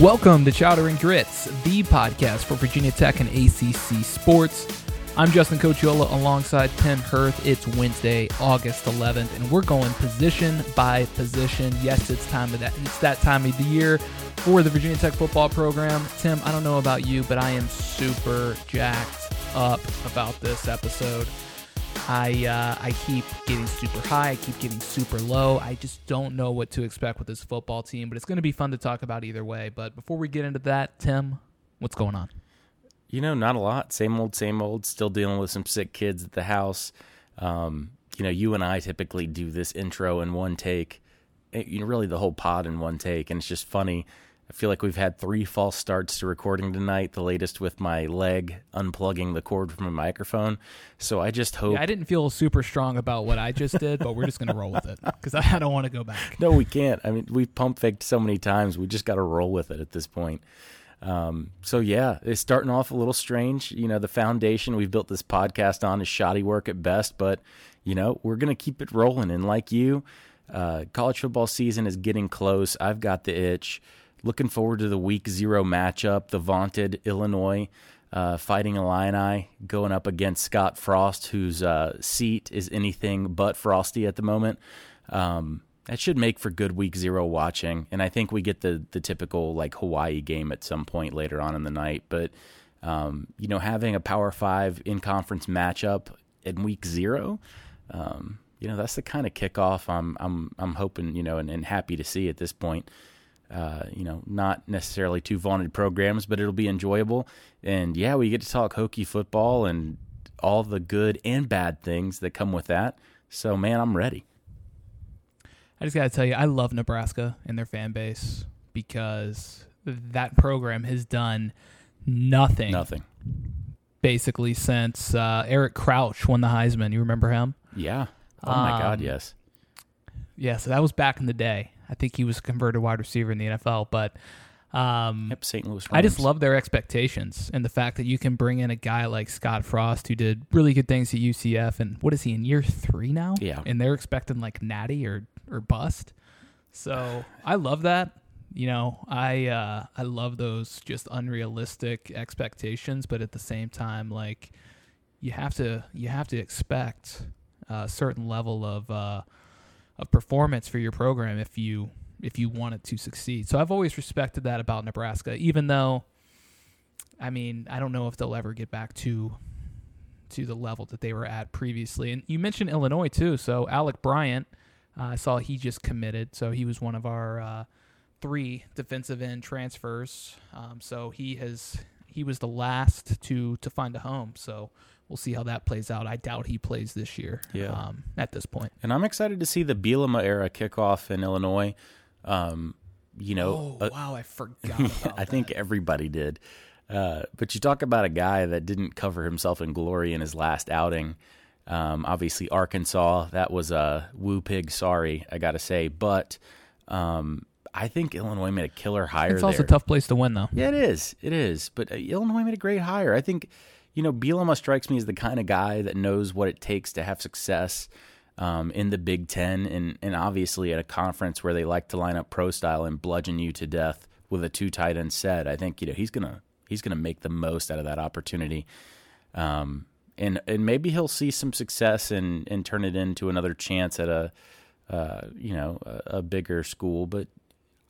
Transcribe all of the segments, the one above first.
Welcome to Chowder and Grits, the podcast for Virginia Tech and ACC sports. I'm Justin Cochiola alongside Tim Hirth. It's Wednesday, August 11th, and we're going position by position. Yes, it's time of that. It's that time of the year for the Virginia Tech football program. Tim, I don't know about you, but I am super jacked up about this episode. I uh, I keep getting super high. I keep getting super low. I just don't know what to expect with this football team, but it's going to be fun to talk about either way. But before we get into that, Tim, what's going on? You know, not a lot. Same old, same old. Still dealing with some sick kids at the house. Um, you know, you and I typically do this intro in one take. Eh, you know, really the whole pod in one take, and it's just funny I feel like we've had three false starts to recording tonight. The latest with my leg unplugging the cord from a microphone. So I just hope. Yeah, I didn't feel super strong about what I just did, but we're just going to roll with it because I don't want to go back. No, we can't. I mean, we've pump faked so many times. We just got to roll with it at this point. Um, so yeah, it's starting off a little strange. You know, the foundation we've built this podcast on is shoddy work at best, but you know, we're going to keep it rolling. And like you, uh, college football season is getting close. I've got the itch. Looking forward to the week zero matchup, the vaunted Illinois uh, fighting Illini going up against Scott Frost, whose uh, seat is anything but frosty at the moment. Um, that should make for good week zero watching, and I think we get the the typical like Hawaii game at some point later on in the night. But um, you know, having a Power Five in conference matchup in week zero, um, you know, that's the kind of kickoff I'm I'm I'm hoping you know and, and happy to see at this point uh, you know, not necessarily two vaunted programs, but it'll be enjoyable. And yeah, we get to talk Hokie football and all the good and bad things that come with that. So, man, I'm ready. I just got to tell you, I love Nebraska and their fan base because that program has done nothing. Nothing. Basically, since uh, Eric Crouch won the Heisman. You remember him? Yeah. Oh, my um, God, yes. Yeah, so that was back in the day. I think he was a converted wide receiver in the NFL, but um, yep, St. Louis. Rams. I just love their expectations and the fact that you can bring in a guy like Scott Frost who did really good things at UCF, and what is he in year three now? Yeah, and they're expecting like natty or or bust. So I love that. You know, I uh, I love those just unrealistic expectations, but at the same time, like you have to you have to expect a certain level of uh, of performance for your program if you if you want it to succeed. So I've always respected that about Nebraska, even though I mean, I don't know if they'll ever get back to to the level that they were at previously. And you mentioned Illinois too. So Alec Bryant, uh, I saw he just committed. So he was one of our uh, three defensive end transfers. Um, so he has he was the last to to find a home. So we'll see how that plays out. I doubt he plays this year. Yeah. Um, at this point. and I'm excited to see the Bielema era kickoff in Illinois. Um, you know, oh, uh, wow, I forgot. I think everybody did. Uh, but you talk about a guy that didn't cover himself in glory in his last outing. Um, obviously, Arkansas, that was a woo pig. Sorry, I got to say. But um, I think Illinois made a killer hire. It's also there. a tough place to win, though. Yeah, it is. It is. But uh, Illinois made a great hire. I think you know, Bielema strikes me as the kind of guy that knows what it takes to have success um, in the Big Ten, and and obviously at a conference where they like to line up pro style and bludgeon you to death with a two tight end set. I think you know he's gonna he's gonna make the most out of that opportunity. Um, and and maybe he'll see some success and and turn it into another chance at a uh, you know a, a, bigger school. But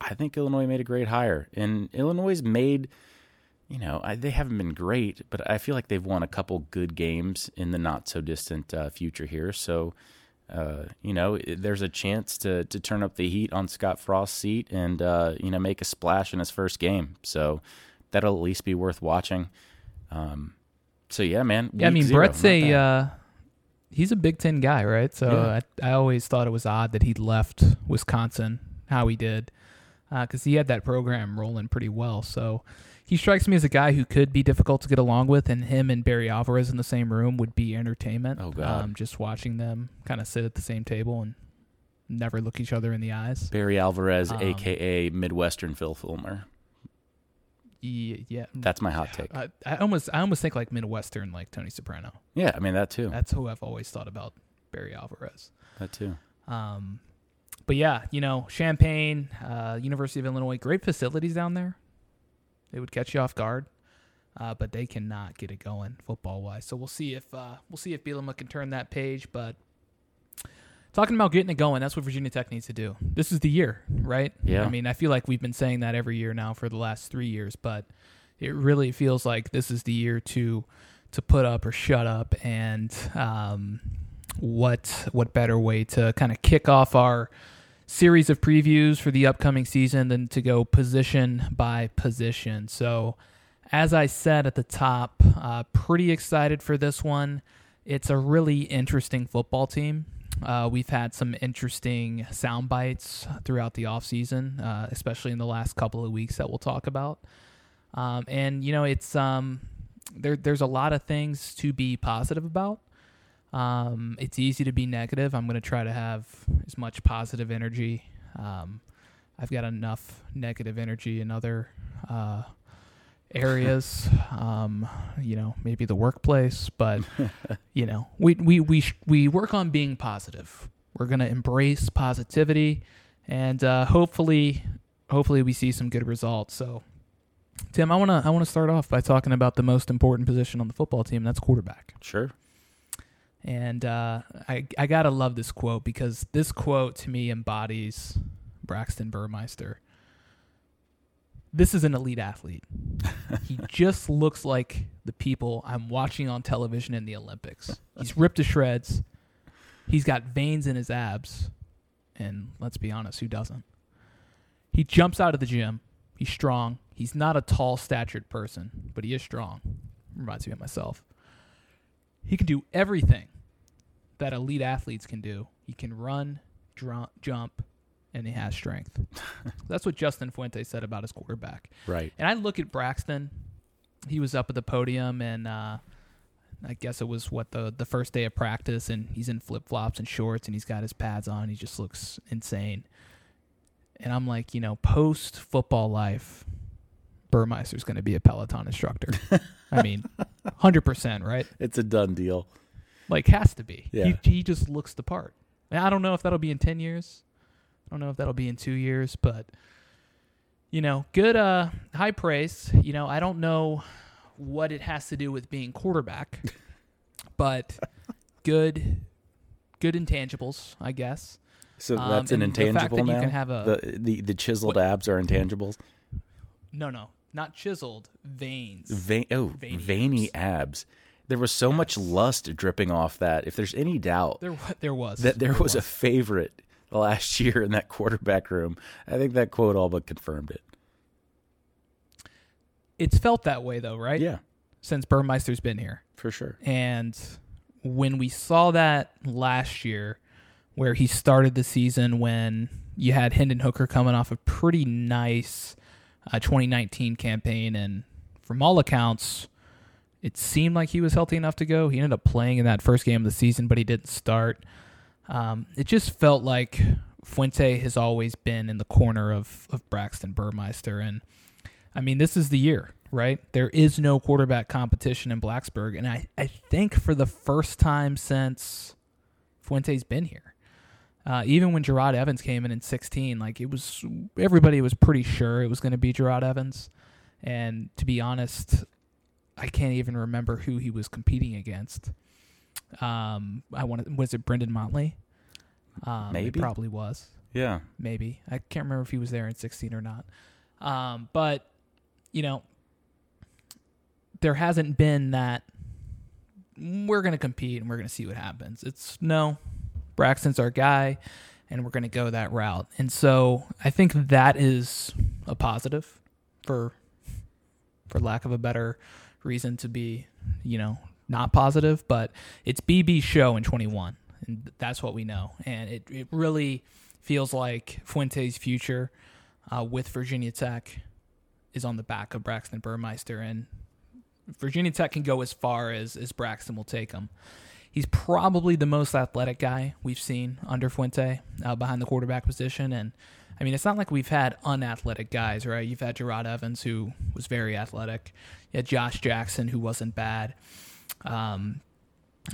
I think Illinois made a great hire, and Illinois made you know, I, they haven't been great, but I feel like they've won a couple good games in the not so distant uh, future here. So, uh, you know, there's a chance to to turn up the heat on Scott Frost's seat and uh, you know make a splash in his first game. So that'll at least be worth watching. Um, so yeah, man. Yeah, I mean, zero, Bret's a uh, he's a Big Ten guy, right? So yeah. I, I always thought it was odd that he'd left Wisconsin how he did because uh, he had that program rolling pretty well. So he strikes me as a guy who could be difficult to get along with, and him and Barry Alvarez in the same room would be entertainment. Oh God! Um, just watching them kind of sit at the same table and never look each other in the eyes. Barry Alvarez, um, aka Midwestern Phil Fulmer. Yeah, yeah, that's my hot take. I, I, almost, I almost think like Midwestern, like Tony Soprano. Yeah, I mean that too. That's who I've always thought about Barry Alvarez. That too. Um, but yeah, you know, Champaign, uh, University of Illinois, great facilities down there. They would catch you off guard, uh, but they cannot get it going football wise. So we'll see if uh, we'll see if Bielema can turn that page. But talking about getting it going, that's what Virginia Tech needs to do. This is the year, right? Yeah. I mean, I feel like we've been saying that every year now for the last three years, but it really feels like this is the year to to put up or shut up. And um, what what better way to kind of kick off our series of previews for the upcoming season than to go position by position. So, as I said at the top, uh, pretty excited for this one. It's a really interesting football team. Uh, we've had some interesting sound bites throughout the offseason, uh, especially in the last couple of weeks that we'll talk about. Um, and, you know, it's um, there, there's a lot of things to be positive about. Um, it's easy to be negative. I'm going to try to have as much positive energy. Um, I've got enough negative energy in other uh, areas. Um, you know, maybe the workplace, but you know, we we we sh- we work on being positive. We're going to embrace positivity, and uh, hopefully, hopefully, we see some good results. So. Tim, I want to I want to start off by talking about the most important position on the football team. That's quarterback. Sure. And uh, I I gotta love this quote because this quote to me embodies Braxton Burmeister. This is an elite athlete. he just looks like the people I'm watching on television in the Olympics. He's ripped to shreds. He's got veins in his abs, and let's be honest, who doesn't? He jumps out of the gym. He's strong. He's not a tall, statured person, but he is strong. Reminds me of myself. He can do everything that elite athletes can do. He can run, dr- jump, and he has strength. That's what Justin Fuente said about his quarterback. Right. And I look at Braxton. He was up at the podium, and uh, I guess it was what the the first day of practice, and he's in flip flops and shorts, and he's got his pads on. He just looks insane. And I'm like, you know, post football life, Burmeister's going to be a Peloton instructor. I mean, hundred percent, right? It's a done deal. Like, has to be. Yeah. He, he just looks the part. And I don't know if that'll be in 10 years. I don't know if that'll be in two years, but, you know, good, uh, high praise. You know, I don't know what it has to do with being quarterback, but good, good intangibles, I guess. So Um, that's an the fact intangible now. have a- the, the the chiseled What- abs are intangibles. No, no, not chiseled, veins. Ve- oh, Veiny veiny, abs. There was so much lust dripping off that. If there's any doubt There, there was. that there was a favorite last year in that quarterback room, I think that quote all but confirmed it. It's felt that way, though, right? Yeah, Since Burmeister's been here. for sure. And when we saw that last year, where he started the season when you had Hendon Hooker coming off a pretty nice uh, 2019 campaign, and from all accounts, it seemed like he was healthy enough to go. He ended up playing in that first game of the season, but he didn't start. Um, it just felt like Fuente has always been in the corner of, of Braxton Burmeister. And I mean, this is the year, right? There is no quarterback competition in Blacksburg. And I, I think for the first time since Fuente's been here, uh, even when Jerod Evans came in in 16, like it was, everybody was pretty sure it was going to be Jerod Evans. And to be honest, I can't even remember who he was competing against. Um, I want was it Brenden Motley? Um, Maybe. it probably was Yeah, maybe. I can't remember if he was there in 16 or not. Um, but, you know, there hasn't been that we're going to compete and we're going to see what happens. It's no, Braxton's our guy and we're going to go that route. And so I think that is a positive for for lack of a better reason to be, you know, not positive, but it's BB's show in 21 and that's what we know. And it, it really feels like Fuente's future uh, with Virginia Tech is on the back of Braxton Burmeister, and Virginia Tech can go as far as as Braxton will take them. He's probably the most athletic guy we've seen under Fuente uh, behind the quarterback position, and I mean it's not like we've had unathletic guys, right? You've had Jerod Evans who was very athletic, you had Josh Jackson who wasn't bad. Um,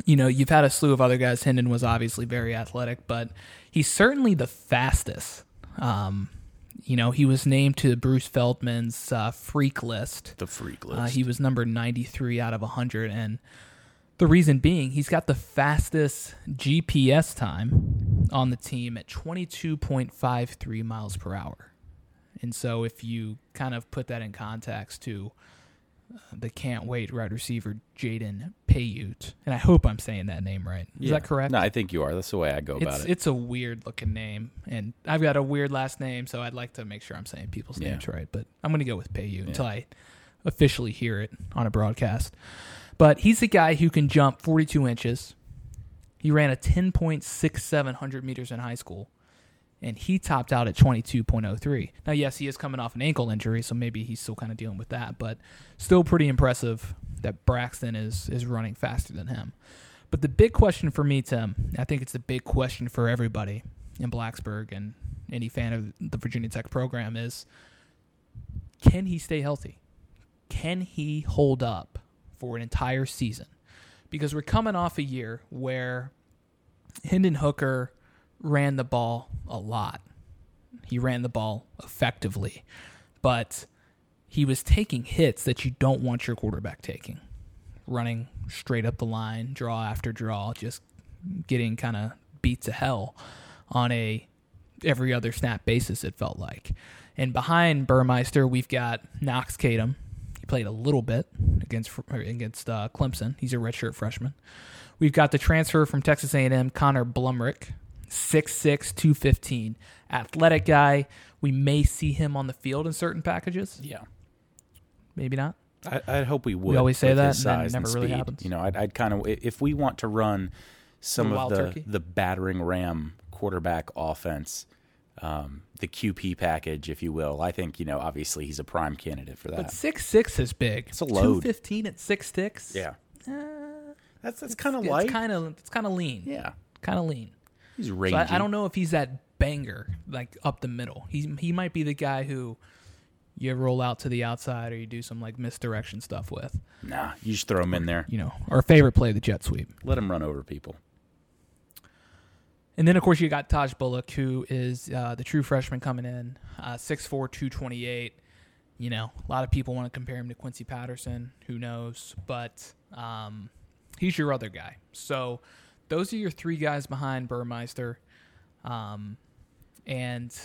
you know, you've had a slew of other guys. Hendon was obviously very athletic, but he's certainly the fastest. Um, you know, he was named to Bruce Feldman's uh, freak list. The freak list. Uh, he was number 93 out of 100. And the reason being, he's got the fastest GPS time on the team at 22.53 miles per hour. And so if you kind of put that in context to uh, the can't wait wide receiver Jaden Payoute, and I hope I'm saying that name right. Is Yeah. that correct? No, I think you are. That's the way I go about it's it. it's a weird looking name, and I've got a weird last name, so I'd like to make sure I'm saying people's Yeah. names right. But I'm going to go with Payoute until I officially hear it on a broadcast. But he's a guy who can jump 42 inches. He ran a 10.6700 meters in high school, and he topped out at 22.03. Now, yes, he is coming off an ankle injury, so maybe he's still kind of dealing with that, but still pretty impressive that Braxton is is running faster than him. But the big question for me, Tim, I think it's the big question for everybody in Blacksburg and any fan of the Virginia Tech program is can he stay healthy? Can he hold up for an entire season? Because we're coming off a year where Hendon Hooker ran the ball a lot. He ran the ball effectively, but he was taking hits that you don't want your quarterback taking. Running straight up the line, draw after draw, just getting kind of beat to hell on a every other snap basis it felt like. And behind Burmeister, we've got Knox Kadum. He played a little bit against against uh, Clemson. He's a redshirt freshman. We've got the transfer from Texas A&M, Connor Blumrick, 6'6", 215. Athletic guy. We may see him on the field in certain packages. yeah. Maybe not. I, I hope we would. We always say that, his and then it size never really speed. happens. You know, I'd, I'd kind of if we want to run some of the turkey? the battering ram quarterback offense, um, the QP package, if you will. I think you know, obviously, he's a prime candidate for that. But six six is big. It's a load. 215 at six six. yeah, Uh, that's that's kind of it's light. kind of it's kind of lean. yeah, Kind of lean. he's So. I, I don't know if he's that banger like up the middle. He he might be the guy who you roll out to the outside or you do some like misdirection stuff with. Nah, you just throw him in there. You know, our favorite play, the jet sweep. Let him run over people. And then, of course, you got Tahj Bullock, who is uh, the true freshman coming in, uh, 6'4", 228. You know, a lot of people want to compare him to Quincy Patterson. Who knows? But um, he's your other guy. So those are your three guys behind Burmeister. Um, and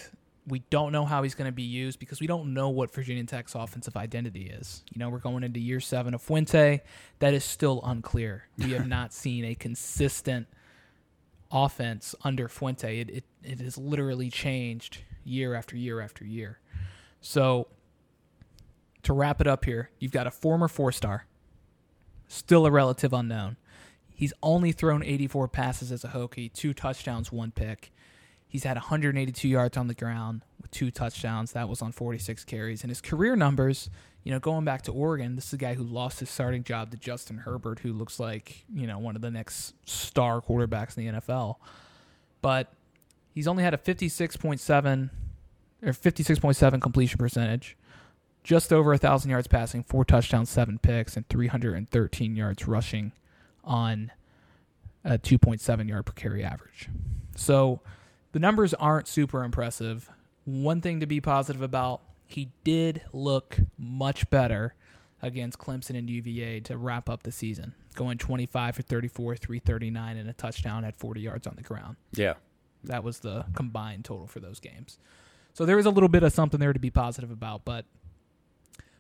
we don't know how he's going to be used because we don't know what Virginia Tech's offensive identity is. You know, we're going into year seven of Fuente. That is still unclear. We have not seen a consistent offense under Fuente. It, it it has literally changed year after year after year. So to wrap it up here, you've got a former four star, still a relative unknown. He's only thrown 84 passes as a Hokie, two touchdowns, one pick. He's had 182 yards on the ground with two touchdowns. That was on 46 carries. And his career numbers, you know, going back to Oregon, this is a guy who lost his starting job to Justin Herbert, who looks like, you know, one of the next star quarterbacks in the NFL. But he's only had a 56.7 or 56.7 completion percentage, just over a 1,000 yards passing, four touchdowns, seven picks, and 313 yards rushing on a 2.7 yard per carry average. So the numbers aren't super impressive. One thing to be positive about, he did look much better against Clemson and UVA to wrap up the season, going 25 for 34, 339, and a touchdown at 40 yards on the ground. Yeah, That was the combined total for those games. So there was a little bit of something there to be positive about. But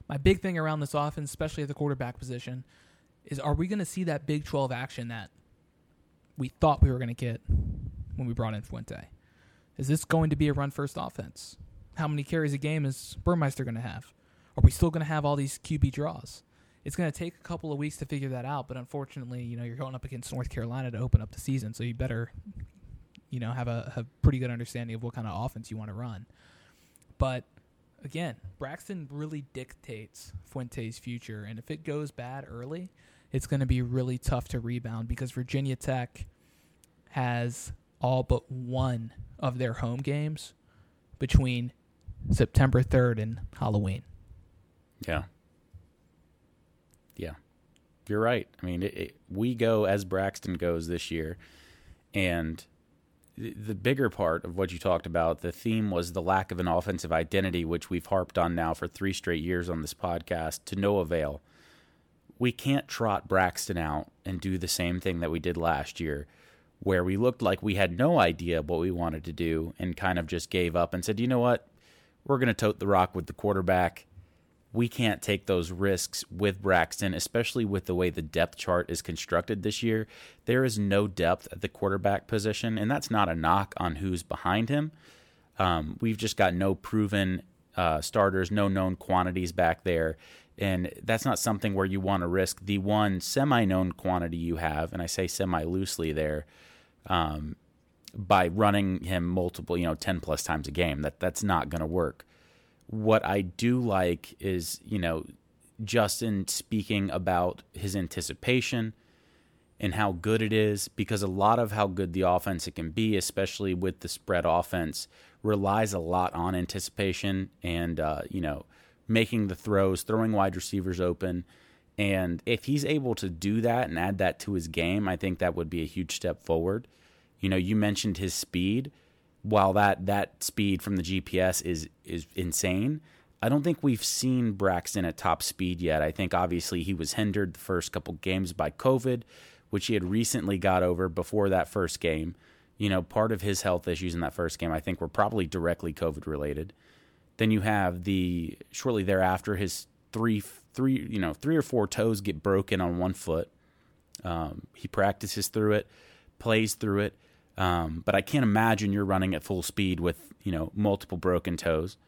my big thing around this offense, especially at the quarterback position, is are we going to see that Big 12 action that we thought we were going to get when we brought in Fuente? Is this going to be a run first offense? How many carries a game is Burmeister going to have? Are we still going to have all these QB draws? It's going to take a couple of weeks to figure that out, but unfortunately, you know, you're going up against North Carolina to open up the season, so you better you know, have a pretty good understanding of what kind of offense you want to run. But again, Braxton really dictates Fuente's future, and if it goes bad early, it's going to be really tough to rebound because Virginia Tech has all but one of their home games between September 3rd and Halloween. yeah, yeah. You're right. I mean, it, it, we go as Braxton goes this year, and the bigger part of what you talked about, the theme was the lack of an offensive identity, which we've harped on now for three straight years on this podcast to no avail. We can't trot Braxton out and do the same thing that we did last year, where we looked like we had no idea what we wanted to do and kind of just gave up and said, you know what? We're going to tote the rock with the quarterback we can't take those risks with Braxton, especially with the way the depth chart is constructed this year. There is no depth at the quarterback position, and that's not a knock on who's behind him. Um, we've just got no proven uh, starters, no known quantities back there. And that's not something where you want to risk the one semi known quantity you have, and I say semi loosely there, um, by running him multiple, you know, 10 plus times a game. That That's not going to work what I do like is, you know, Justin speaking about his anticipation and how good it is because a lot of how good the offense it can be, especially with the spread offense, relies a lot on anticipation and uh, you know making the throws, throwing wide receivers open. And if he's able to do that and add that to his game, I think that would be a huge step forward. You know, you mentioned his speed while that that speed from the GPS is is insane, I don't think we've seen Braxton at top speed yet. I think obviously he was hindered the first couple games by COVID, which he had recently got over before that first game. You know, part of his health issues in that first game, I think, were probably directly COVID related. Then you have the shortly thereafter his three three you know three or four toes get broken on one foot. Um, he practices through it, plays through it um, but I can't imagine you're running at full speed with you know multiple broken toes.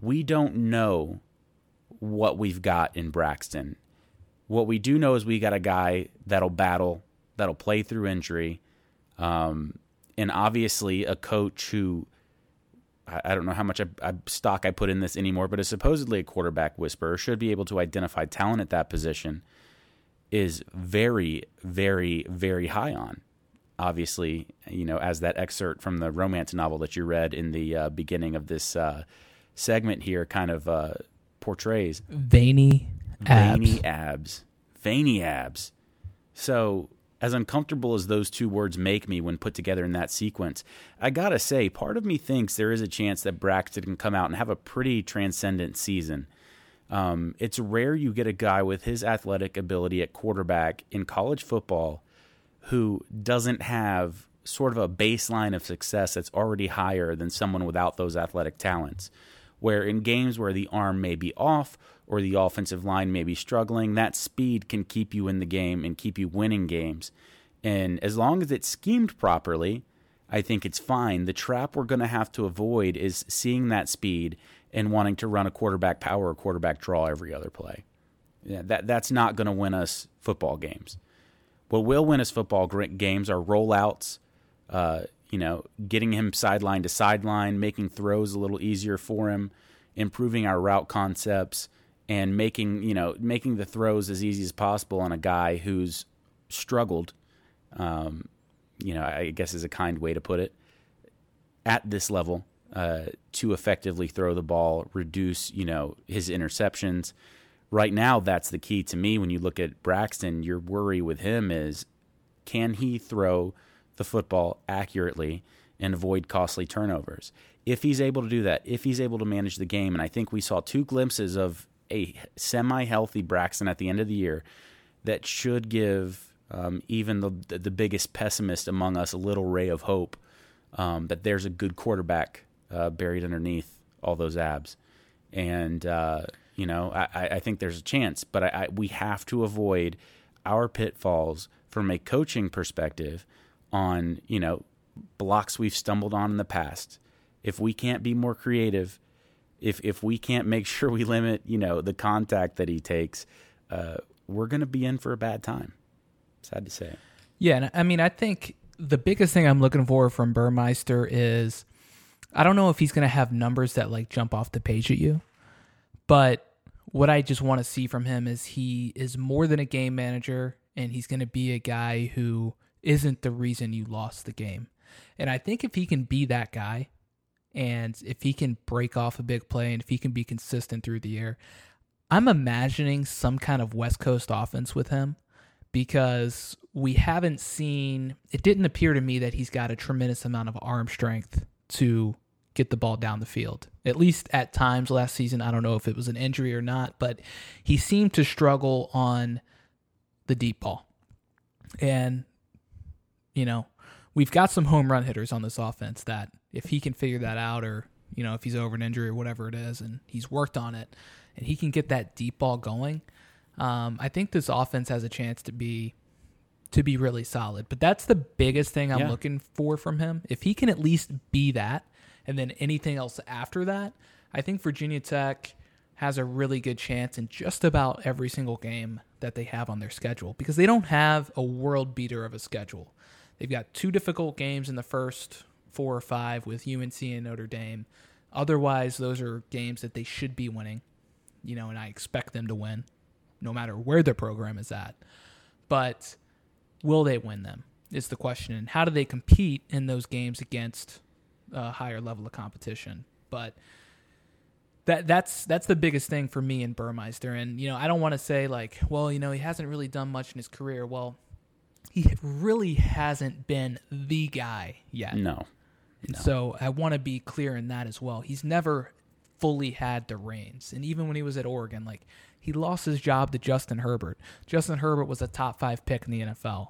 We don't know what we've got in Braxton. What we do know is we got a guy that'll battle, that'll play through injury, um, and obviously a coach who I, I don't know how much I, I, stock I put in this anymore, but is supposedly a quarterback whisperer, should be able to identify talent at that position. Is very, very, very high on obviously, you know, as that excerpt from the romance novel that you read in the uh, beginning of this uh, segment here kind of uh, portrays. Veiny abs. Veiny abs. Veiny abs. So, as uncomfortable as those two words make me when put together in that sequence, I gotta say, part of me thinks there is a chance that Braxton can come out and have a pretty transcendent season. Um, it's rare you get a guy with his athletic ability at quarterback in college football who doesn't have sort of a baseline of success that's already higher than someone without those athletic talents. Where in games where the arm may be off or the offensive line may be struggling, that speed can keep you in the game and keep you winning games. And as long as it's schemed properly, I think it's fine. The trap we're going to have to avoid is seeing that speed and wanting to run a quarterback power or quarterback draw every other play. Yeah, that that's not going to win us football games. What will win us football games are rollouts, uh, you know, getting him sideline to sideline, making throws a little easier for him, improving our route concepts, and making you know making the throws as easy as possible on a guy who's struggled. Um, you know, I guess is a kind way to put it. At this level, uh, to effectively throw the ball, reduce you know his interceptions, right now, that's the key to me. When you look at Braxton, your worry with him is can he throw the football accurately and avoid costly turnovers? If he's able to do that, if he's able to manage the game, and I think we saw two glimpses of a semi healthy Braxton at the end of the year that should give um, even the, the biggest pessimist among us a little ray of hope um, that there's a good quarterback uh, buried underneath all those abs. And, uh, you know, I, I think there's a chance, but I, I, we have to avoid our pitfalls from a coaching perspective on, you know, blocks we've stumbled on in the past. If we can't be more creative, if if we can't make sure we limit, you know, the contact that he takes, uh, we're going to be in for a bad time. Sad to say. Yeah, and I mean, I think the biggest thing I'm looking for from Burmeister is I don't know if he's going to have numbers that like jump off the page at you. But what I just want to see from him is he is more than a game manager and he's going to be a guy who isn't the reason you lost the game. And I think if he can be that guy and if he can break off a big play and if he can be consistent through the air, I'm imagining some kind of West Coast offense with him because we haven't seen. It didn't appear to me that he's got a tremendous amount of arm strength to get the ball down the field. At least at times last season, I don't know if it was an injury or not, but he seemed to struggle on the deep ball. And you know, we've got some home run hitters on this offense that if he can figure that out or, you know, if he's over an injury or whatever it is and he's worked on it and he can get that deep ball going, um, I think this offense has a chance to be to be really solid. But that's the biggest thing I'm Yeah. looking for from him. If he can at least be that and then anything else after that, I think Virginia Tech has a really good chance in just about every single game that they have on their schedule because they don't have a world beater of a schedule. They've got two difficult games in the first four or five with UNC and Notre Dame. Otherwise, those are games that they should be winning, you know, and I expect them to win no matter where their program is at. But will they win them is the question. And how do they compete in those games against a higher level of competition? But that that's that's the biggest thing for me in Burmeister. And you know, I don't want to say like, well, you know, he hasn't really done much in his career. Well, he really hasn't been the guy yet. No. And So I want to be clear in that as well. He's never fully had the reins. And even when he was at Oregon, like he lost his job to Justin Herbert. Justin Herbert was a top five pick in the NFL.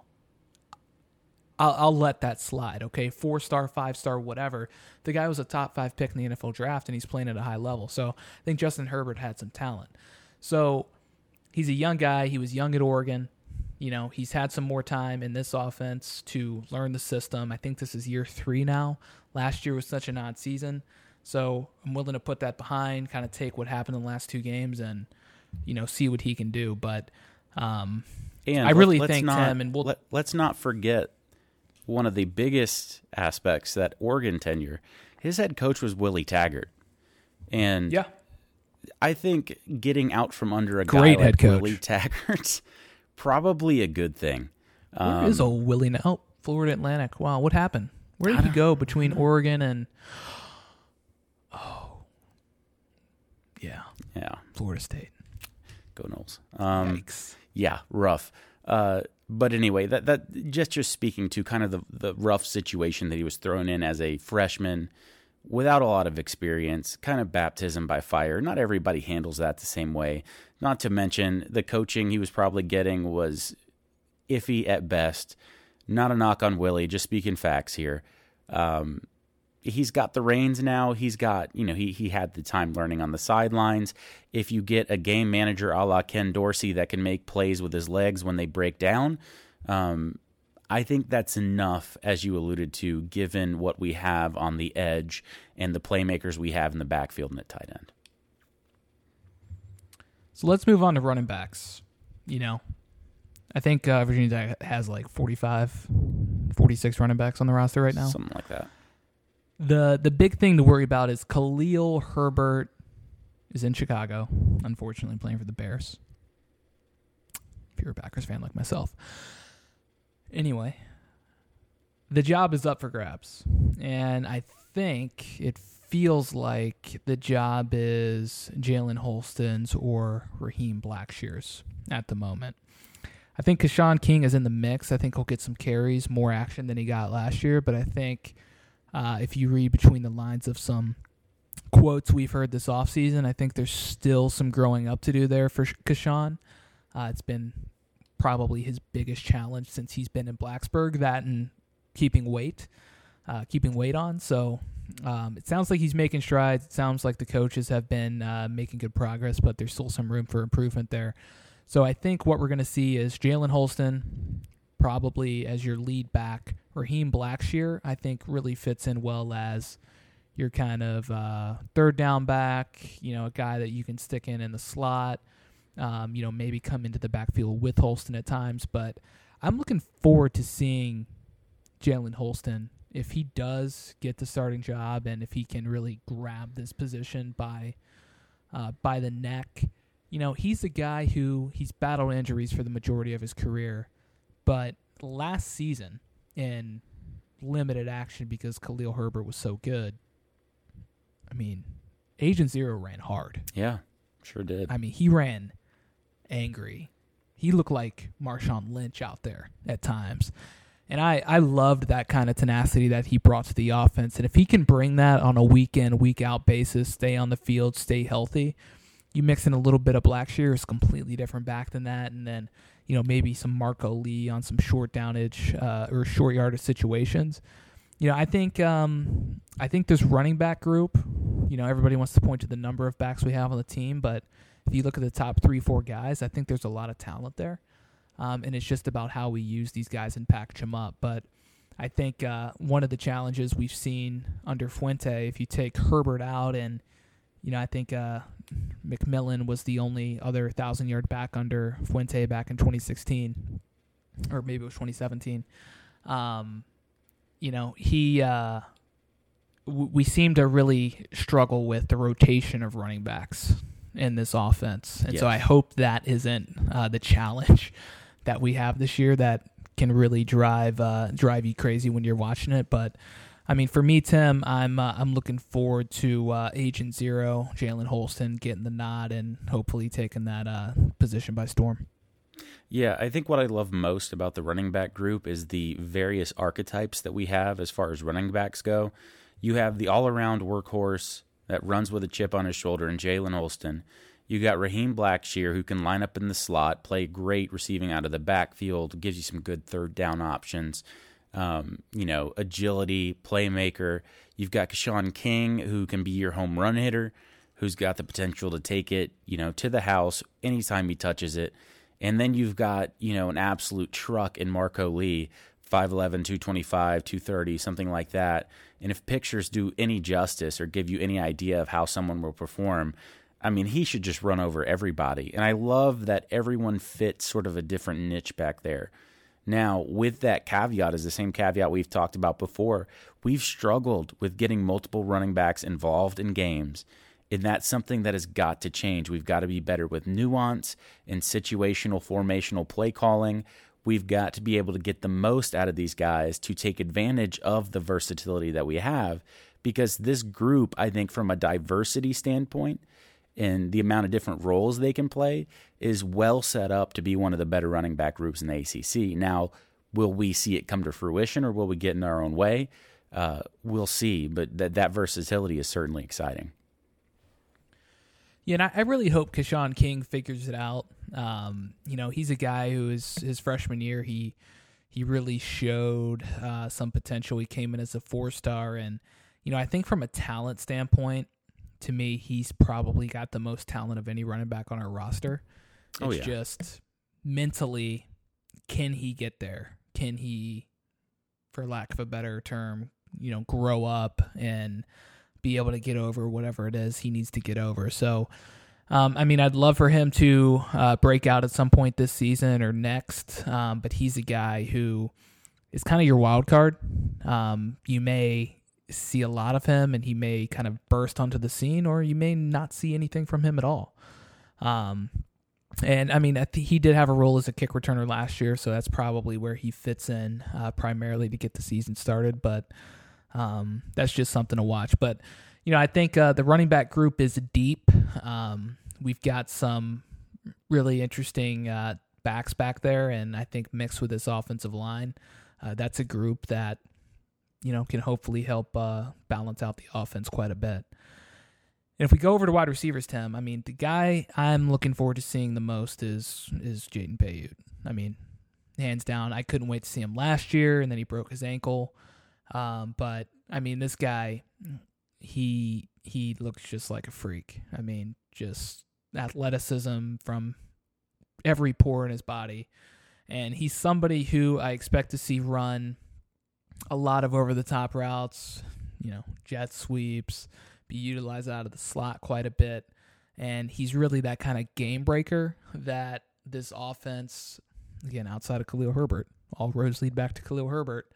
I'll, I'll let that slide, okay? Four star, five star, whatever. The guy was a top five pick in the NFL draft and he's playing at a high level. So I think Justin Herbert had some talent. So he's a young guy. He was young at Oregon. You know, he's had some more time in this offense to learn the system. I think this is year three now. Last year was such an odd season. So I'm willing to put that behind, kind of take what happened in the last two games and, you know, see what he can do. But um, And I really let's think, not, Tim, and we'll- let, let's not forget one of the biggest aspects that Oregon tenure. His head coach was Willie Taggart, and yeah, I think getting out from under a Great guy head coach. Willie Taggart's probably a good thing. where is old Willie now? Oh, Florida Atlantic. Wow, what happened? Where did he go between Oregon and? Oh, yeah, Yeah, Florida State. go Noles. Um, Yikes. yeah, rough. Uh, but anyway, that that just just speaking to kind of the the rough situation that he was thrown in as a freshman without a lot of experience, kind of baptism by fire. Not everybody handles that the same way. Not to mention the coaching he was probably getting was iffy at best. Not a knock on Willie, just speaking facts here. Um, he's got the reins now. He's got, you know, he he had the time learning on the sidelines. If you get a game manager a la Ken Dorsey that can make plays with his legs when they break down, um, I think that's enough, as you alluded to, given what we have on the edge and the playmakers we have in the backfield and at tight end. So let's move on to running backs. You know, I think uh, Virginia Tech has like 45, 46 running backs on the roster right now. Something like that. The the big thing to worry about is Khalil Herbert is in Chicago, unfortunately playing for the Bears. If you're a Packers fan like myself. Anyway, the job is up for grabs. And I think it feels like the job is Jalen Holston's or Raheem Blackshear's at the moment. I think Keshawn King is in the mix. I think he'll get some carries, more action than he got last year. But I think uh, if you read between the lines of some quotes we've heard this offseason, I think there's still some growing up to do there for Sh- Keshawn. Uh, it's been probably his biggest challenge since he's been in Blacksburg, that and keeping weight, uh, keeping weight on. So um, it sounds like he's making strides. It sounds like the coaches have been uh, making good progress, but there's still some room for improvement there. So I think what we're going to see is Jalen Holston probably as your lead back. Raheem Blackshear, I think, really fits in well as your kind of uh, third down back, you know, a guy that you can stick in in the slot, um, you know, maybe come into the backfield with Holston at times. But I'm looking forward to seeing Jalen Holston if he does get the starting job and if he can really grab this position by uh, by the neck. You know, he's a guy who he's battled injuries for the majority of his career, but last season in limited action because Khalil Herbert was so good. I mean, Agent Zero ran hard. Yeah, sure did. I mean, he ran angry. he looked like Marshawn Lynch out there at times. And I, I loved that kind of tenacity that he brought to the offense. And if he can bring that on a week in, week out basis, stay on the field, stay healthy, you mix in a little bit of Blackshear, is completely different back than that. And then, you know, maybe some Marco Lee on some short downage uh, or short yardage situations. You know, I think um, I think this running back group, you know, everybody wants to point to the number of backs we have on the team, but if you look at the top three, four guys, I think there's a lot of talent there. Um, and it's just about how we use these guys and package them up. But I think uh, one of the challenges we've seen under Fuente, if you take Herbert out, and you know, I think uh, McMillian was the only other thousand yard back under Fuente back in 2016, or maybe it was 2017. Um, you know, he uh, we seem to really struggle with the rotation of running backs in this offense, and so I hope that isn't uh, the challenge that we have this year that can really drive uh, drive you crazy when you're watching it. But I mean, for me, Tim, I'm uh, I'm looking forward to uh, Agent Zero, Jalen Holston getting the nod and hopefully taking that uh, position by storm. Yeah, I think what I love most about the running back group is the various archetypes that we have as far as running backs go. You have the all around workhorse that runs with a chip on his shoulder in Jalen Holston. You got Raheem Blackshear, who can line up in the slot, play great receiving out of the backfield, gives you some good third down options. Um, you know, agility, playmaker. You've got Keshawn King, who can be your home run hitter, who's got the potential to take it, you know, to the house anytime he touches it. And then you've got, you know, an absolute truck in Marco Lee, 5'11, 225, 230, something like that. And if pictures do any justice or give you any idea of how someone will perform, I mean, he should just run over everybody. And I love that everyone fits sort of a different niche back there. Now, with that caveat, is the same caveat we've talked about before. We've struggled with getting multiple running backs involved in games. And that's something that has got to change. We've got to be better with nuance and situational, formational play calling. We've got to be able to get the most out of these guys to take advantage of the versatility that we have. Because this group, I think, from a diversity standpoint, and the amount of different roles they can play is well set up to be one of the better running back groups in the ACC. Now, will we see it come to fruition or will we get in our own way? Uh, we'll see, but that that versatility is certainly exciting. Yeah, and I, I really hope Keshawn King figures it out. Um, you know, he's a guy who is his freshman year. He he really showed uh, some potential. He came in as a four star, and you know, I think from a talent standpoint, to me, he's probably got the most talent of any running back on our roster. It's Oh, yeah. just mentally, can he get there? Can he, for lack of a better term, you know, grow up and be able to get over whatever it is he needs to get over? So, um, I mean, I'd love for him to uh, break out at some point this season or next, um, but he's a guy who is kind of your wild card. Um, you may see a lot of him and he may kind of burst onto the scene, or you may not see anything from him at all. Um, and I mean, he did have a role as a kick returner last year, so that's probably where he fits in uh, primarily to get the season started. But um, that's just something to watch. But you know, I think uh, the running back group is deep. Um, we've got some really interesting uh, backs back there, and I think mixed with this offensive line, uh, that's a group that you know can hopefully help uh, balance out the offense quite a bit. And if we go over to wide receivers, Tim, I mean, the guy I'm looking forward to seeing the most is is Jaden Payoute. I mean, hands down, I couldn't wait to see him last year, and then he broke his ankle. Um, but I mean, this guy, he he looks just like a freak. I mean, just athleticism from every pore in his body, and he's somebody who I expect to see run a lot of over the top routes. You know, jet sweeps, be utilized out of the slot quite a bit, and he's really that kind of game breaker that this offense, again outside of Khalil Herbert, all roads lead back to Khalil Herbert,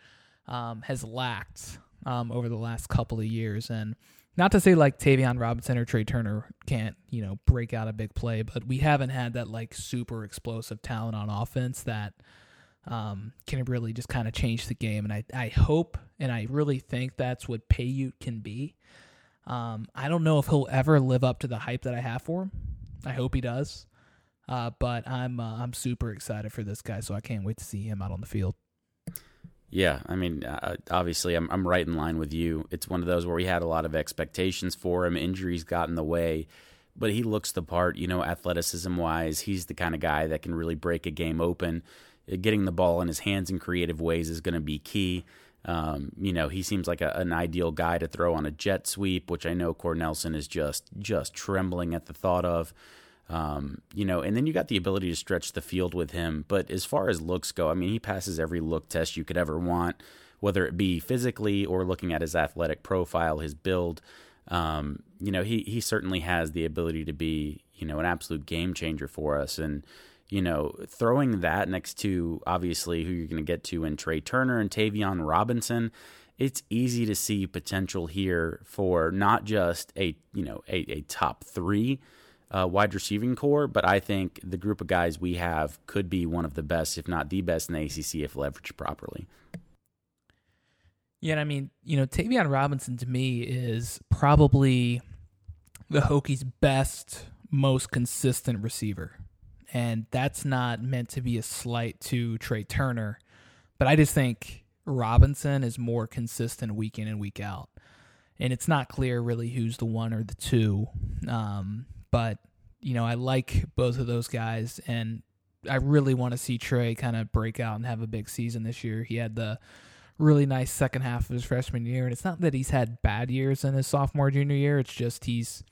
um, has lacked um, over the last couple of years. And not to say like Tayvion Robinson or Tré Turner can't, you know, break out a big play, but we haven't had that like super explosive talent on offense that um, can really just kind of change the game. And I, I hope and I really think that's what Payoute can be. Um, I don't know if he'll ever live up to the hype that I have for him. I hope he does. Uh, but I'm uh, I'm super excited for this guy, so I can't wait to see him out on the field. Yeah, I mean, uh, obviously, I'm I'm right in line with you. It's one of those where we had a lot of expectations for him. Injuries got in the way, but he looks the part. You know, athleticism wise, he's the kind of guy that can really break a game open. Uh, getting the ball in his hands in creative ways is going to be key. Um, you know, he seems like a, an ideal guy to throw on a jet sweep, which I know Cornelsen is just just trembling at the thought of. Um, you know, and then you got the ability to stretch the field with him. But as far as looks go, I mean, he passes every look test you could ever want, whether it be physically or looking at his athletic profile, his build. Um, you know, he he certainly has the ability to be, you know, an absolute game changer for us. And you know, throwing that next to obviously who you're going to get to in Tré Turner and Tayvion Robinson, it's easy to see potential here for not just a you know a, a top three uh, wide receiving core, but I think the group of guys we have could be one of the best, if not the best, in the ACC if leveraged properly. Yeah, I mean, you know, Tayvion Robinson to me is probably the Hokies' best, most consistent receiver. And that's not meant to be a slight to Tré Turner, but I just think Robinson is more consistent week in and week out. And it's not clear really who's the one or the two. Um, but you know, I like both of those guys, and I really want to see Tré kind of break out and have a big season this year. He had the really nice second half of his freshman year, and it's not that he's had bad years in his sophomore junior year. It's just he's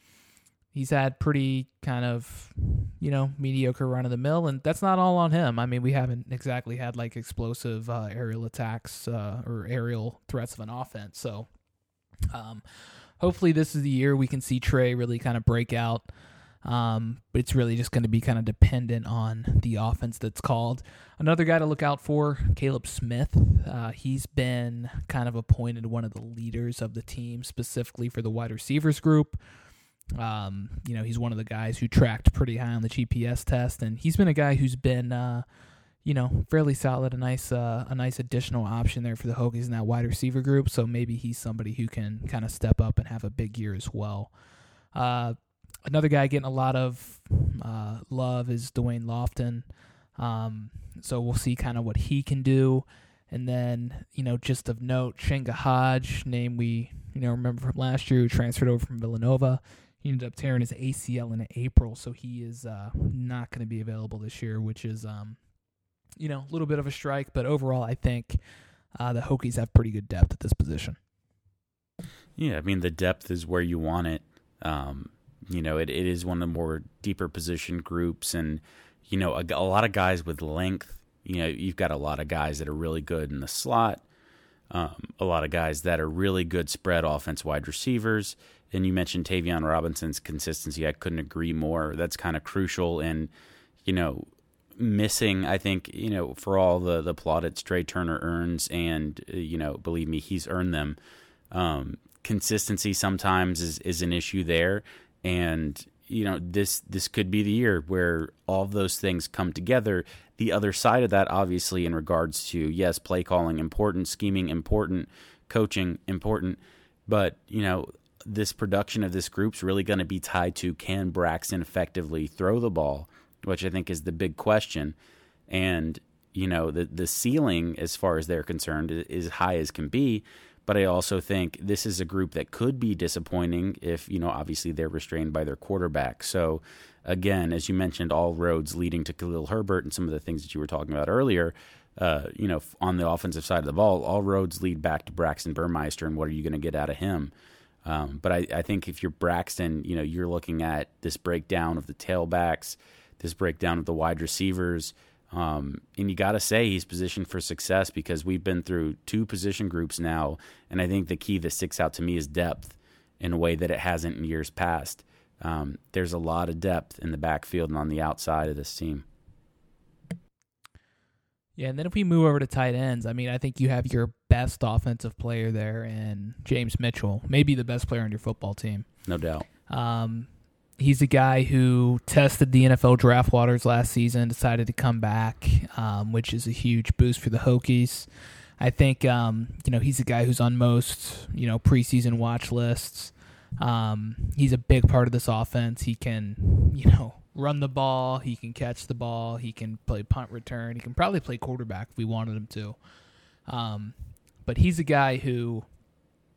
he's had pretty kind of you know mediocre run of the mill, and that's not all on him. I mean, we haven't exactly had like explosive uh, aerial attacks uh, or aerial threats of an offense, so. Um, hopefully this is the year we can see Tré really kind of break out. Um, but it's really just going to be kind of dependent on the offense that's called. Another guy to look out for, Caleb Smith. Uh, he's been kind of appointed one of the leaders of the team, specifically for the wide receivers group. Um, you know, he's one of the guys who tracked pretty high on the GPS test, and he's been a guy who's been, uh, you know, fairly solid, a nice, uh, a nice additional option there for the Hokies in that wide receiver group. So maybe he's somebody who can kind of step up and have a big year as well. Uh, another guy getting a lot of uh, love is Da'Wain Lofton. Um, so we'll see kind of what he can do. And then, you know, just of note, Changa Hodge, name we, you know, remember from last year, who transferred over from Villanova. He ended up tearing his ACL in April, so he is uh, not going to be available this year, which is, um, you know, a little bit of a strike. But overall, I think uh, the Hokies have pretty good depth at this position. Yeah, I mean, the depth is where you want it. Um, you know, it, it is one of the more deeper position groups, and you know, a, a lot of guys with length. You know, you've got a lot of guys that are really good in the slot. Um, a lot of guys that are really good spread offense wide receivers. And you mentioned Tayvion Robinson's consistency. I couldn't agree more. That's kind of crucial. And, you know, missing, I think, you know, for all the, the plaudits Tré Turner earns, and, uh, you know, believe me, he's earned them. Um, consistency sometimes is, is an issue there. And you know this this could be the year where all those things come together. The other side of that obviously in regards to yes play calling important scheming important coaching important. But you know this production of this group's really going to be tied to can Braxton effectively throw the ball which I think is the big question and you know the the ceiling as far as they're concerned is high as can be but I also think this is a group that could be disappointing if, you know, obviously they're restrained by their quarterback. So, again, as you mentioned, all roads leading to Khalil Herbert and some of the things that you were talking about earlier, uh, you know, on the offensive side of the ball, all roads lead back to Braxton Burmeister and what are you going to get out of him? Um, but I, I think if you're Braxton, you know, you're looking at this breakdown of the tailbacks, this breakdown of the wide receivers, um, and you got to say he's positioned for success because we've been through two position groups now. And I think the key that sticks out to me is depth in a way that it hasn't in years past. Um, there's a lot of depth in the backfield and on the outside of this team. Yeah, and then if we move over to tight ends, I mean, I think you have your best offensive player there in James Mitchell, maybe the best player on your football team. No doubt. Um, he's a guy who tested the NFL draft waters last season, decided to come back, um, which is a huge boost for the Hokies. I think um, you know he's a guy who's on most you know preseason watch lists. Um, he's a big part of this offense. He can you know run the ball. He can catch the ball. He can play punt return. He can probably play quarterback if we wanted him to. Um, but he's a guy who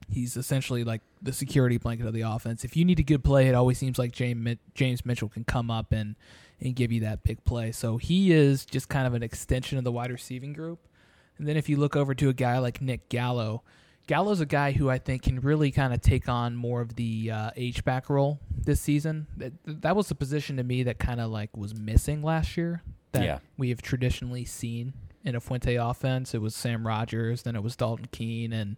he's essentially like the security blanket of the offense. If you need a good play, it always seems like James Mitchell can come up and and give you that big play. So he is just kind of an extension of the wide receiving group. And then if you look over to a guy like Nick Gallo, Gallo's a guy who I think can really kind of take on more of the uh, H back role this season. That, that was the position to me that kind of like was missing last year. That Yeah. we have traditionally seen in a Fuente offense. It was Sam Rogers, then it was Dalton Keene, and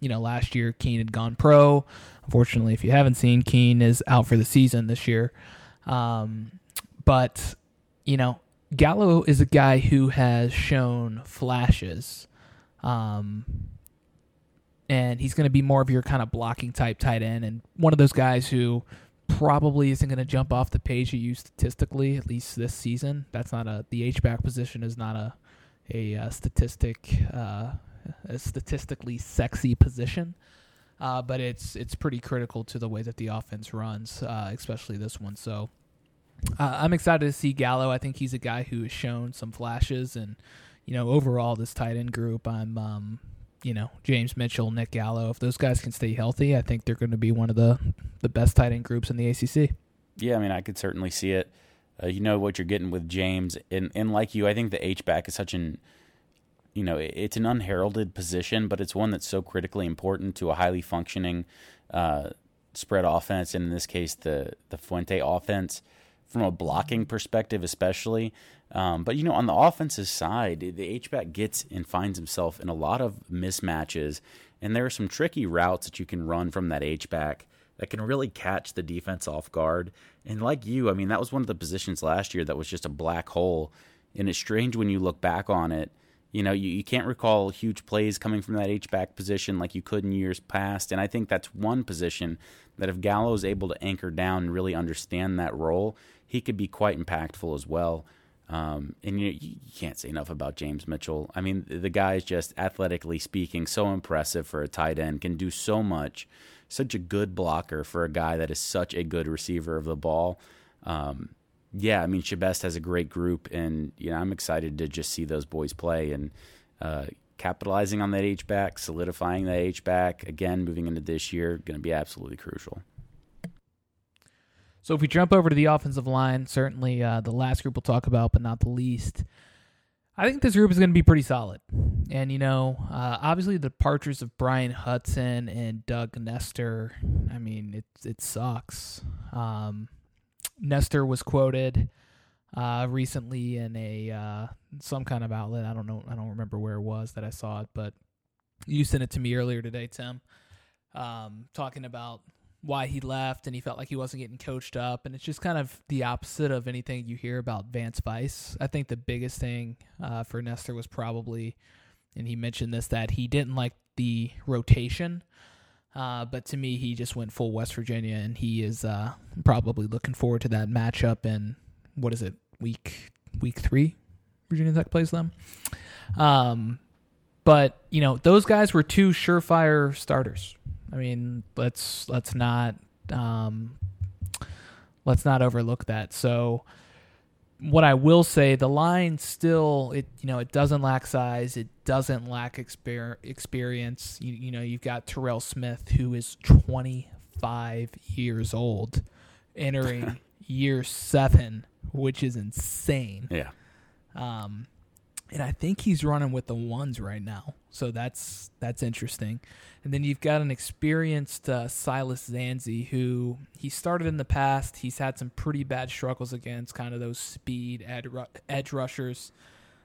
you know last year Keene had gone pro. Unfortunately, if you haven't seen, Keene is out for the season this year. Um, but you know Gallo is a guy who has shown flashes. Um, and he's going to be more of your kind of blocking type tight end and one of those guys who probably isn't going to jump off the page at you statistically at least this season that's not a the h back position is not a a, uh statistic uh, a statistically sexy position uh, but it's it's pretty critical to the way that the offense runs uh, especially this one so uh, I'm excited to see Gallo. I think he's a guy who has shown some flashes, and you know, overall, this tight end group, I'm, um, you know, James Mitchell, Nick Gallo. If those guys can stay healthy, I think they're going to be one of the the best tight end groups in the ACC. Yeah, I mean, I could certainly see it. Uh, you know what you're getting with James, and and like you, I think the H back is such an, you know, it's an unheralded position, but it's one that's so critically important to a highly functioning uh, spread offense, and in this case, the the Fuente offense, from a blocking perspective, especially. Um, but you know, on the offensive side, the H back gets and finds himself in a lot of mismatches, and there are some tricky routes that you can run from that H back that can really catch the defense off guard. And like you, I mean, that was one of the positions last year that was just a black hole. And it's strange when you look back on it. You know, you, you can't recall huge plays coming from that H back position like you could in years past. And I think that's one position that if Gallo is able to anchor down and really understand that role, he could be quite impactful as well. Um, and you, you can't say enough about James Mitchell. I mean, the guy is just athletically speaking so impressive for a tight end, can do so much, such a good blocker for a guy that is such a good receiver of the ball. Um, yeah, I mean, Shibest has a great group, and you know, I'm excited to just see those boys play and uh, capitalizing on that H back, solidifying that H back again, moving into this year, going to be absolutely crucial. So if we jump over to the offensive line, certainly uh, the last group we'll talk about, but not the least. I think this group is going to be pretty solid. And, you know, uh, obviously the departures of Brian Hudson and Doug Nester, I mean, it, it sucks. Um, Nester was quoted uh, recently in a uh, some kind of outlet. I don't know. I don't remember where it was that I saw it, but you sent it to me earlier today, Tim, um, talking about why he left and he felt like he wasn't getting coached up and it's just kind of the opposite of anything you hear about Vance Vice. I think the biggest thing uh, for Nester was probably, and he mentioned this, that he didn't like the rotation. Uh, but to me, he just went full West Virginia, and he is uh, probably looking forward to that matchup in what is it, week week three? Virginia Tech plays them. Um, but you know, those guys were two surefire starters. I mean, let's let's not um, let's not overlook that. So, what I will say, the line still it you know it doesn't lack size, it doesn't lack exper- experience. You, you know, you've got Terrell Smith who is 25 years old, entering year seven, which is insane. Yeah. Um, and I think he's running with the ones right now, so that's that's interesting. And then you've got an experienced uh, Silas Dzansi who he started in the past. He's had some pretty bad struggles against kind of those speed ed- ru- edge rushers.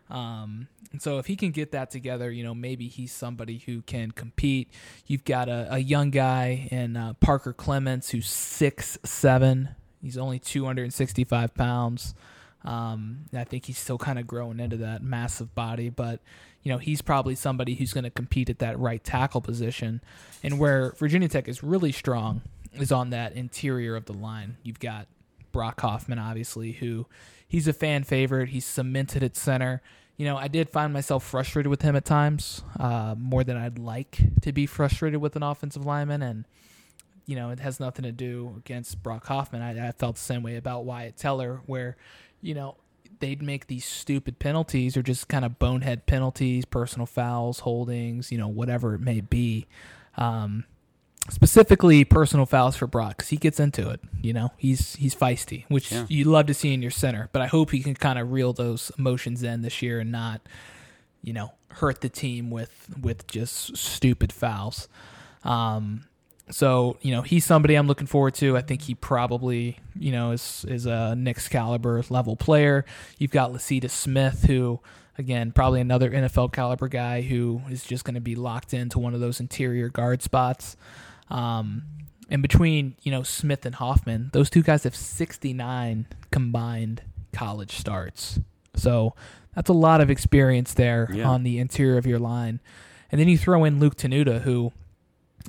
Um, and so if he can get that together, you know, maybe he's somebody who can compete. You've got a, a young guy in uh, Parker Clements who's six seven. He's only 265 pounds. Um, I think he's still kind of growing into that massive body, but you know he's probably somebody who's going to compete at that right tackle position. And where Virginia Tech is really strong is on that interior of the line. You've got Brock Hoffman, obviously, who he's a fan favorite. He's cemented at center. You know, I did find myself frustrated with him at times, uh, more than I'd like to be frustrated with an offensive lineman, and you know, it has nothing to do against Brock Hoffman. I, I felt the same way about Wyatt Teller, where, you know, they'd make these stupid penalties or just kind of bonehead penalties, personal fouls, holdings, you know, whatever it may be. Um, specifically personal fouls for Brock because he gets into it. You know, he's he's feisty, which Yeah. you love to see in your center. But I hope he can kind of reel those emotions in this year and not, you know, hurt the team with with just stupid fouls. Um, so you know, he's somebody I'm looking forward to. I think he probably you know is is a Knicks caliber level player. You've got Lecitus Smith who. Again, probably another NFL caliber guy who is just going to be locked into one of those interior guard spots. Um, and between you know Smith and Hoffman, those two guys have 69 combined college starts. So that's a lot of experience there Yeah. on the interior of your line. And then you throw in Luke Tenuta, who,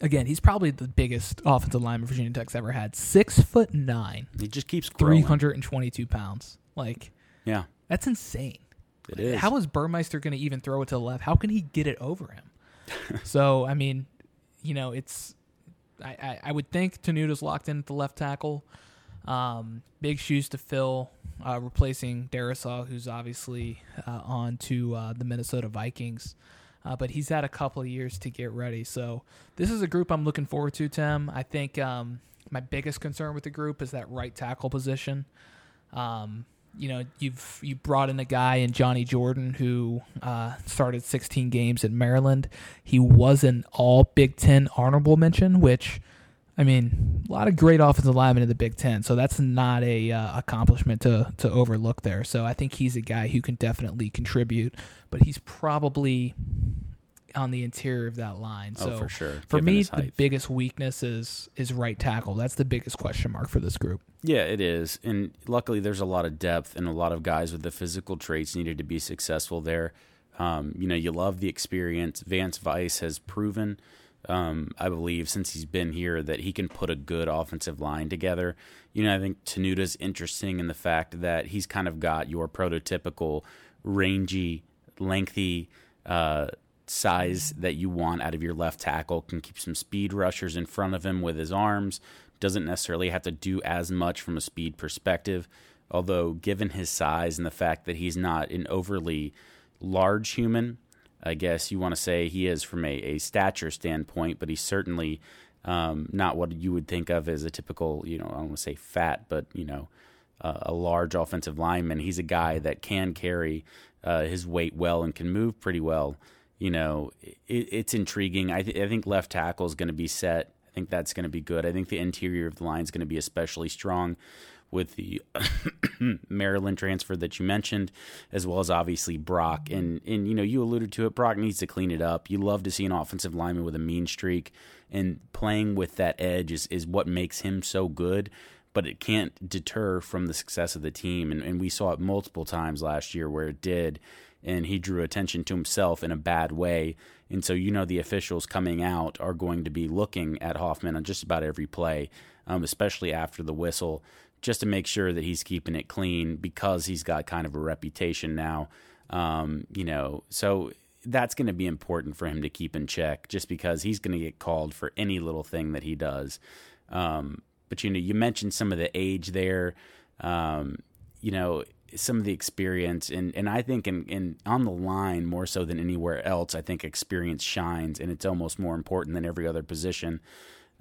again, he's probably the biggest offensive lineman Virginia Tech's ever had. Six foot nine, He just keeps growing. 322 pounds. Like Yeah, that's insane. it is. How is Burmeister going to even throw it to the left? How can he get it over him? so, I mean, you know, it's. I, I, I would think Tenuta's locked in at the left tackle. Um, big shoes to fill, uh, replacing Darrisaw, who's obviously uh, on to uh, the Minnesota Vikings. Uh, but he's had a couple of years to get ready. So this is a group I'm looking forward to, Tim. I think um, my biggest concern with the group is that right tackle position. Um, you know, you've you brought in a guy in Johnny Jordan who uh, started 16 games at Maryland. He was an All Big Ten honorable mention, which, I mean, a lot of great offensive linemen in the Big Ten, so that's not a uh, accomplishment to to overlook there. So I think he's a guy who can definitely contribute, but he's probably on the interior of that line. oh, So for sure. for given me, the biggest weakness is is right tackle. That's the biggest question mark for this group. Yeah, it is. And luckily, there's a lot of depth and a lot of guys with the physical traits needed to be successful there. Um, you know, you love the experience. Vance Vice has proven, um, I believe, since he's been here, that he can put a good offensive line together. You know, I think Tenuta's interesting in the fact that he's kind of got your prototypical rangy, lengthy, uh, size that you want out of your left tackle, can keep some speed rushers in front of him with his arms, doesn't necessarily have to do as much from a speed perspective. Although, given his size and the fact that he's not an overly large human, I guess you want to say he is from a, a stature standpoint, but he's certainly um, not what you would think of as a typical, you know, I don't want to say fat, but, you know, uh, a large offensive lineman. He's a guy that can carry uh, his weight well and can move pretty well. You know, it, it's intriguing. I, th- I think left tackle is going to be set. I think that's going to be good. I think the interior of the line is going to be especially strong with the Maryland transfer that you mentioned, as well as obviously Brock. And and you know, you alluded to it. Brock needs to clean it up. You love to see an offensive lineman with a mean streak, and playing with that edge is is what makes him so good. But it can't deter from the success of the team, and, and we saw it multiple times last year where it did, and he drew attention to himself in a bad way. And so, you know, the officials coming out are going to be looking at Hoffman on just about every play, um, especially after the whistle, just to make sure that he's keeping it clean because he's got kind of a reputation now. Um, you know, so that's going to be important for him to keep in check just because he's going to get called for any little thing that he does. Um, but, you know, you mentioned some of the age there. Um, you know, some of the experience and, and I think in, in on the line more so than anywhere else, I think experience shines and it's almost more important than every other position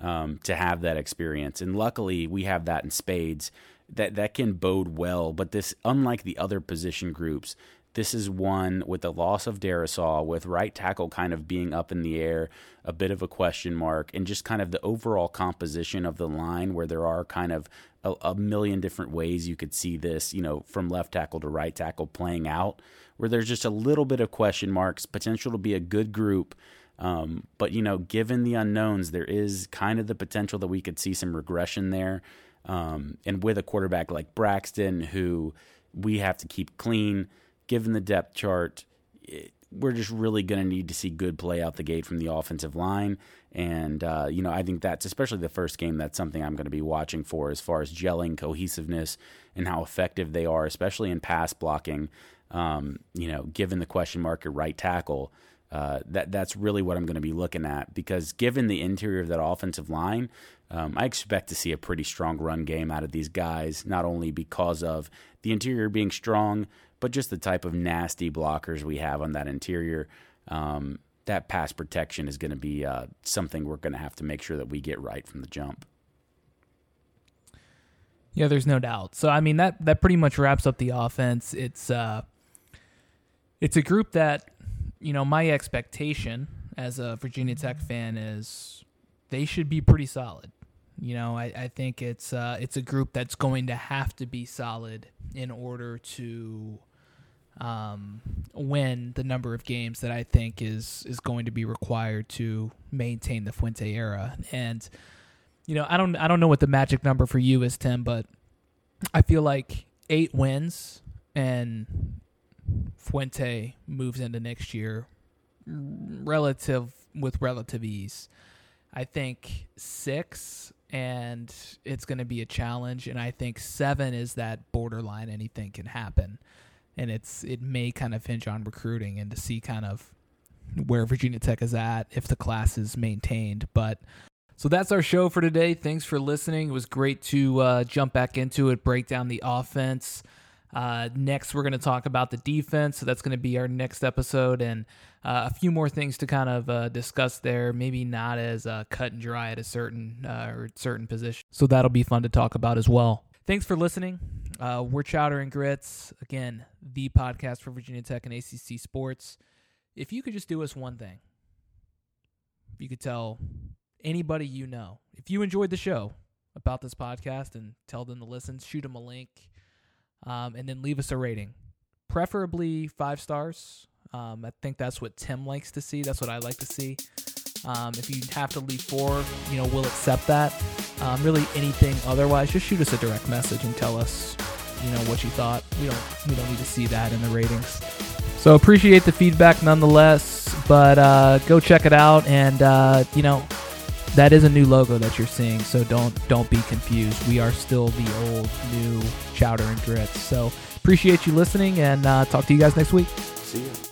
um, to have that experience. And luckily we have that in spades that, that can bode well. But this, unlike the other position groups, this is one with the loss of Darrisaw, with right tackle kind of being up in the air, a bit of a question mark, and just kind of the overall composition of the line where there are kind of a, a million different ways you could see this, you know, from left tackle to right tackle playing out, where there's just a little bit of question marks, potential to be a good group. Um, but, you know, given the unknowns, there is kind of the potential that we could see some regression there. Um, and with a quarterback like Braxton, who we have to keep clean, given the depth chart, it, we're just really going to need to see good play out the gate from the offensive line. And, uh, you know, I think that's especially the first game, that's something I'm going to be watching for as far as gelling, cohesiveness, and how effective they are, especially in pass blocking. Um, you know, given the question mark at right tackle, uh, that that's really what I'm going to be looking at because given the interior of that offensive line, um, I expect to see a pretty strong run game out of these guys. Not only because of the interior being strong, but just the type of nasty blockers we have on that interior. Um, that pass protection is going to be uh, something we're going to have to make sure that we get right from the jump. Yeah, there's no doubt. So I mean that that pretty much wraps up the offense. It's uh it's a group that you know, my expectation as a Virginia Tech fan is they should be pretty solid. You know, I, I think it's uh, it's a group that's going to have to be solid in order to um, win the number of games that I think is is going to be required to maintain the Fuente era. And you know, I don't I don't know what the magic number for you is, Tim, but I feel like eight wins and Fuente moves into next year relative with relative ease. I think six and it's going to be a challenge and I think 7 is that borderline anything can happen. And it's it may kind of hinge on recruiting and to see kind of where Virginia Tech is at if the class is maintained, but so that's our show for today. Thanks for listening. It was great to uh, jump back into it, break down the offense. Uh, next, we're going to talk about the defense. So that's going to be our next episode, and uh, a few more things to kind of uh, discuss there. Maybe not as uh, cut and dry at a certain uh, or certain position. So that'll be fun to talk about as well. Thanks for listening. Uh, we're Chowder and Grits again, the podcast for Virginia Tech and ACC sports. If you could just do us one thing, you could tell anybody you know, if you enjoyed the show about this podcast and tell them to listen, shoot them a link um, and then leave us a rating, preferably five stars. Um, I think that's what Tim likes to see. That's what I like to see. Um, if you have to leave four, you know, we'll accept that. Um, really, anything otherwise, just shoot us a direct message and tell us, you know, what you thought. We don't, we don't need to see that in the ratings. So appreciate the feedback nonetheless. But uh, go check it out, and uh, you know, that is a new logo that you're seeing, so don't don't be confused. We are still the old new Chowder and Grits. So appreciate you listening, and uh, talk to you guys next week. See you.